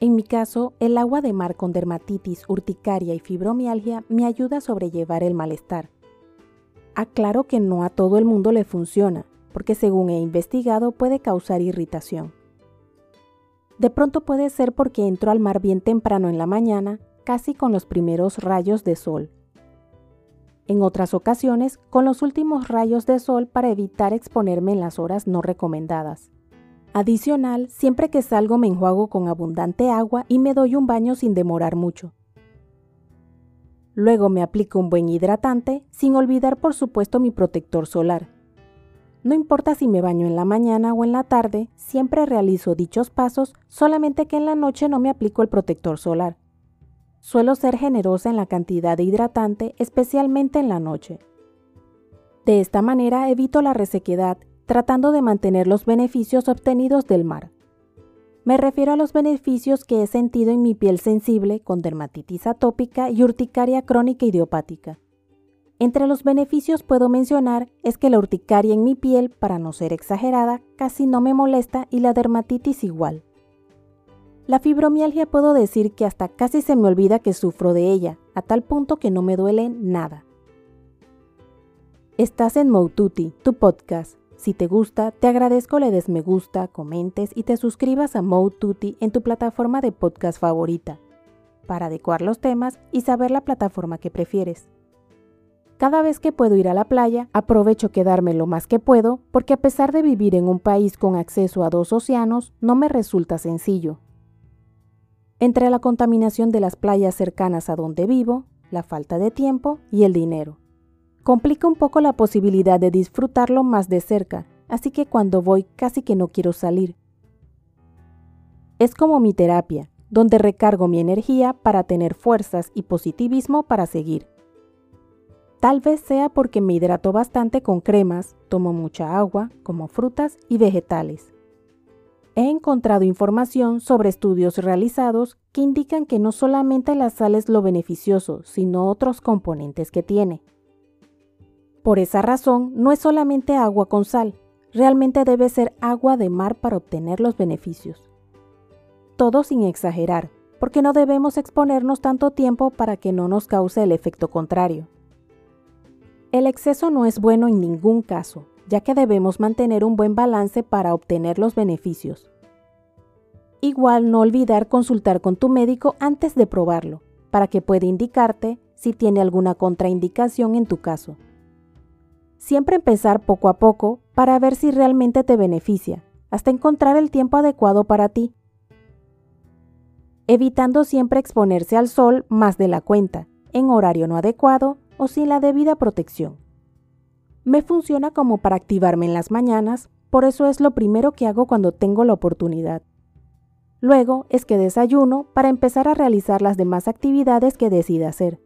En mi caso, el agua de mar con dermatitis, urticaria y fibromialgia me ayuda a sobrellevar el malestar. Aclaro que no a todo el mundo le funciona, porque según he investigado puede causar irritación. De pronto puede ser porque entro al mar bien temprano en la mañana, casi con los primeros rayos de sol. En otras ocasiones, con los últimos rayos de sol para evitar exponerme en las horas no recomendadas. Adicional, siempre que salgo me enjuago con abundante agua y me doy un baño sin demorar mucho. Luego me aplico un buen hidratante, sin olvidar por supuesto mi protector solar. No importa si me baño en la mañana o en la tarde, siempre realizo dichos pasos, solamente que en la noche no me aplico el protector solar. Suelo ser generosa en la cantidad de hidratante, especialmente en la noche. De esta manera evito la resequedad tratando de mantener los beneficios obtenidos del mar. Me refiero a los beneficios que he sentido en mi piel sensible con dermatitis atópica y urticaria crónica idiopática. Entre los beneficios puedo mencionar es que la urticaria en mi piel, para no ser exagerada, casi no me molesta y la dermatitis igual. La fibromialgia puedo decir que hasta casi se me olvida que sufro de ella, a tal punto que no me duele nada. Estás en Moututi, tu podcast si te gusta, te agradezco le des me gusta, comentes y te suscribas a Mode en tu plataforma de podcast favorita, para adecuar los temas y saber la plataforma que prefieres. Cada vez que puedo ir a la playa, aprovecho quedarme lo más que puedo, porque a pesar de vivir en un país con acceso a dos océanos, no me resulta sencillo. Entre la contaminación de las playas cercanas a donde vivo, la falta de tiempo y el dinero complica un poco la posibilidad de disfrutarlo más de cerca, así que cuando voy casi que no quiero salir. Es como mi terapia, donde recargo mi energía para tener fuerzas y positivismo para seguir. Tal vez sea porque me hidrato bastante con cremas, tomo mucha agua, como frutas y vegetales. He encontrado información sobre estudios realizados que indican que no solamente la sal es lo beneficioso, sino otros componentes que tiene. Por esa razón, no es solamente agua con sal, realmente debe ser agua de mar para obtener los beneficios. Todo sin exagerar, porque no debemos exponernos tanto tiempo para que no nos cause el efecto contrario. El exceso no es bueno en ningún caso, ya que debemos mantener un buen balance para obtener los beneficios. Igual no olvidar consultar con tu médico antes de probarlo, para que pueda indicarte si tiene alguna contraindicación en tu caso. Siempre empezar poco a poco para ver si realmente te beneficia, hasta encontrar el tiempo adecuado para ti. Evitando siempre exponerse al sol más de la cuenta, en horario no adecuado o sin la debida protección. Me funciona como para activarme en las mañanas, por eso es lo primero que hago cuando tengo la oportunidad. Luego es que desayuno para empezar a realizar las demás actividades que decida hacer.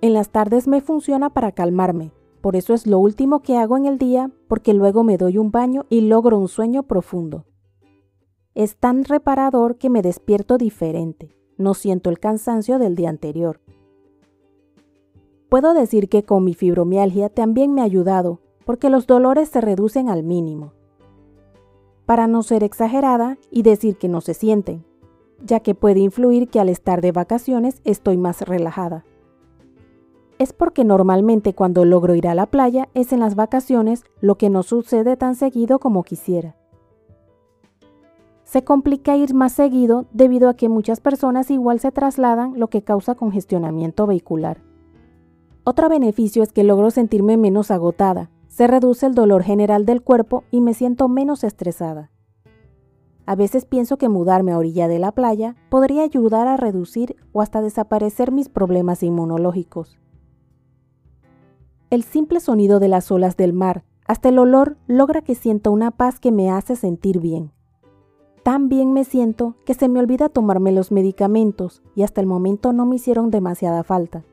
En las tardes me funciona para calmarme, por eso es lo último que hago en el día porque luego me doy un baño y logro un sueño profundo. Es tan reparador que me despierto diferente, no siento el cansancio del día anterior. Puedo decir que con mi fibromialgia también me ha ayudado porque los dolores se reducen al mínimo. Para no ser exagerada y decir que no se sienten, ya que puede influir que al estar de vacaciones estoy más relajada es porque normalmente cuando logro ir a la playa es en las vacaciones, lo que no sucede tan seguido como quisiera. Se complica ir más seguido debido a que muchas personas igual se trasladan, lo que causa congestionamiento vehicular. Otro beneficio es que logro sentirme menos agotada, se reduce el dolor general del cuerpo y me siento menos estresada. A veces pienso que mudarme a orilla de la playa podría ayudar a reducir o hasta desaparecer mis problemas inmunológicos. El simple sonido de las olas del mar, hasta el olor, logra que sienta una paz que me hace sentir bien. Tan bien me siento que se me olvida tomarme los medicamentos y hasta el momento no me hicieron demasiada falta.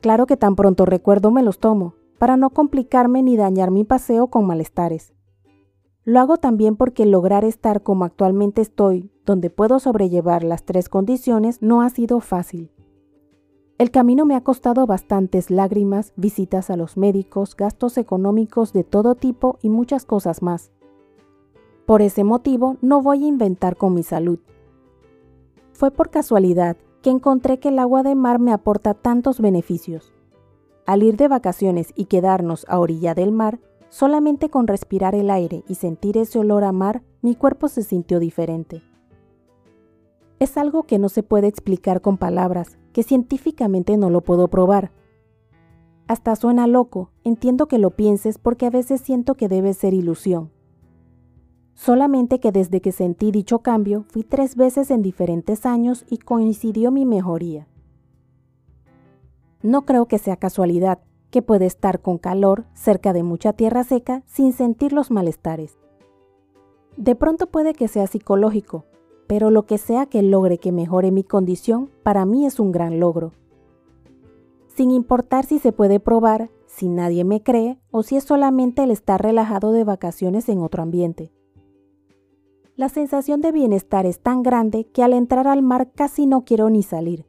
Claro que tan pronto recuerdo me los tomo, para no complicarme ni dañar mi paseo con malestares. Lo hago también porque lograr estar como actualmente estoy, donde puedo sobrellevar las tres condiciones, no ha sido fácil. El camino me ha costado bastantes lágrimas, visitas a los médicos, gastos económicos de todo tipo y muchas cosas más. Por ese motivo no voy a inventar con mi salud. Fue por casualidad que encontré que el agua de mar me aporta tantos beneficios. Al ir de vacaciones y quedarnos a orilla del mar, solamente con respirar el aire y sentir ese olor a mar, mi cuerpo se sintió diferente. Es algo que no se puede explicar con palabras, que científicamente no lo puedo probar. Hasta suena loco, entiendo que lo pienses porque a veces siento que debe ser ilusión. Solamente que desde que sentí dicho cambio fui tres veces en diferentes años y coincidió mi mejoría. No creo que sea casualidad que puede estar con calor cerca de mucha tierra seca sin sentir los malestares. De pronto puede que sea psicológico, pero lo que sea que logre que mejore mi condición, para mí es un gran logro. Sin importar si se puede probar, si nadie me cree o si es solamente el estar relajado de vacaciones en otro ambiente. La sensación de bienestar es tan grande que al entrar al mar casi no quiero ni salir.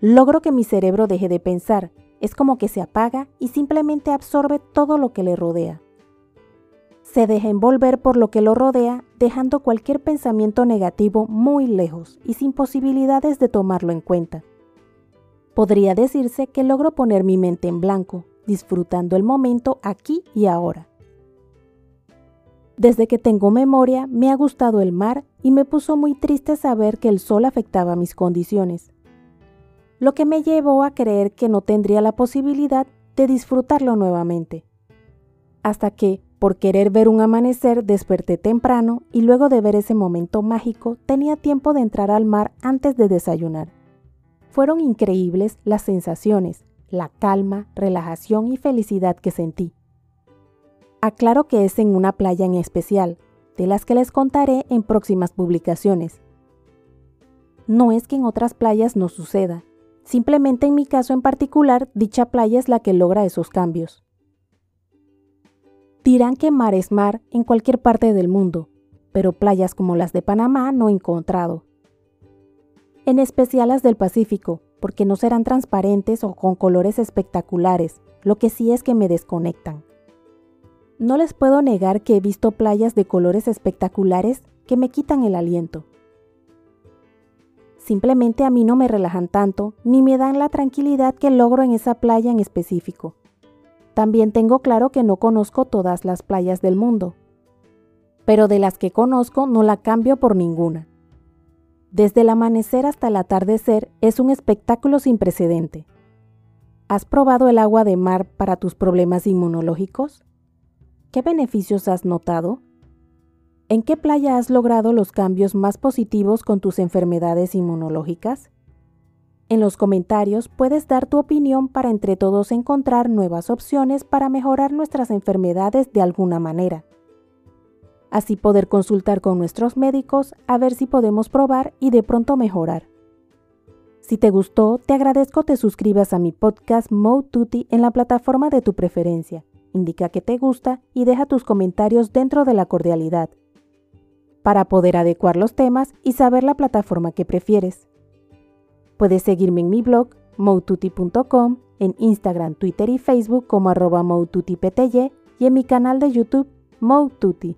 Logro que mi cerebro deje de pensar, es como que se apaga y simplemente absorbe todo lo que le rodea. Se deja envolver por lo que lo rodea, dejando cualquier pensamiento negativo muy lejos y sin posibilidades de tomarlo en cuenta. Podría decirse que logro poner mi mente en blanco, disfrutando el momento aquí y ahora. Desde que tengo memoria, me ha gustado el mar y me puso muy triste saber que el sol afectaba mis condiciones, lo que me llevó a creer que no tendría la posibilidad de disfrutarlo nuevamente. Hasta que, por querer ver un amanecer, desperté temprano y luego de ver ese momento mágico tenía tiempo de entrar al mar antes de desayunar. Fueron increíbles las sensaciones, la calma, relajación y felicidad que sentí. Aclaro que es en una playa en especial, de las que les contaré en próximas publicaciones. No es que en otras playas no suceda, simplemente en mi caso en particular, dicha playa es la que logra esos cambios. Dirán que mar es mar en cualquier parte del mundo, pero playas como las de Panamá no he encontrado. En especial las del Pacífico, porque no serán transparentes o con colores espectaculares, lo que sí es que me desconectan. No les puedo negar que he visto playas de colores espectaculares que me quitan el aliento. Simplemente a mí no me relajan tanto ni me dan la tranquilidad que logro en esa playa en específico. También tengo claro que no conozco todas las playas del mundo, pero de las que conozco no la cambio por ninguna. Desde el amanecer hasta el atardecer es un espectáculo sin precedente. ¿Has probado el agua de mar para tus problemas inmunológicos? ¿Qué beneficios has notado? ¿En qué playa has logrado los cambios más positivos con tus enfermedades inmunológicas? En los comentarios puedes dar tu opinión para entre todos encontrar nuevas opciones para mejorar nuestras enfermedades de alguna manera. Así poder consultar con nuestros médicos a ver si podemos probar y de pronto mejorar. Si te gustó, te agradezco te suscribas a mi podcast Mode Tutti en la plataforma de tu preferencia indica que te gusta y deja tus comentarios dentro de la cordialidad, para poder adecuar los temas y saber la plataforma que prefieres. Puedes seguirme en mi blog, moututi.com, en Instagram, Twitter y Facebook como arroba y en mi canal de YouTube, Moututi.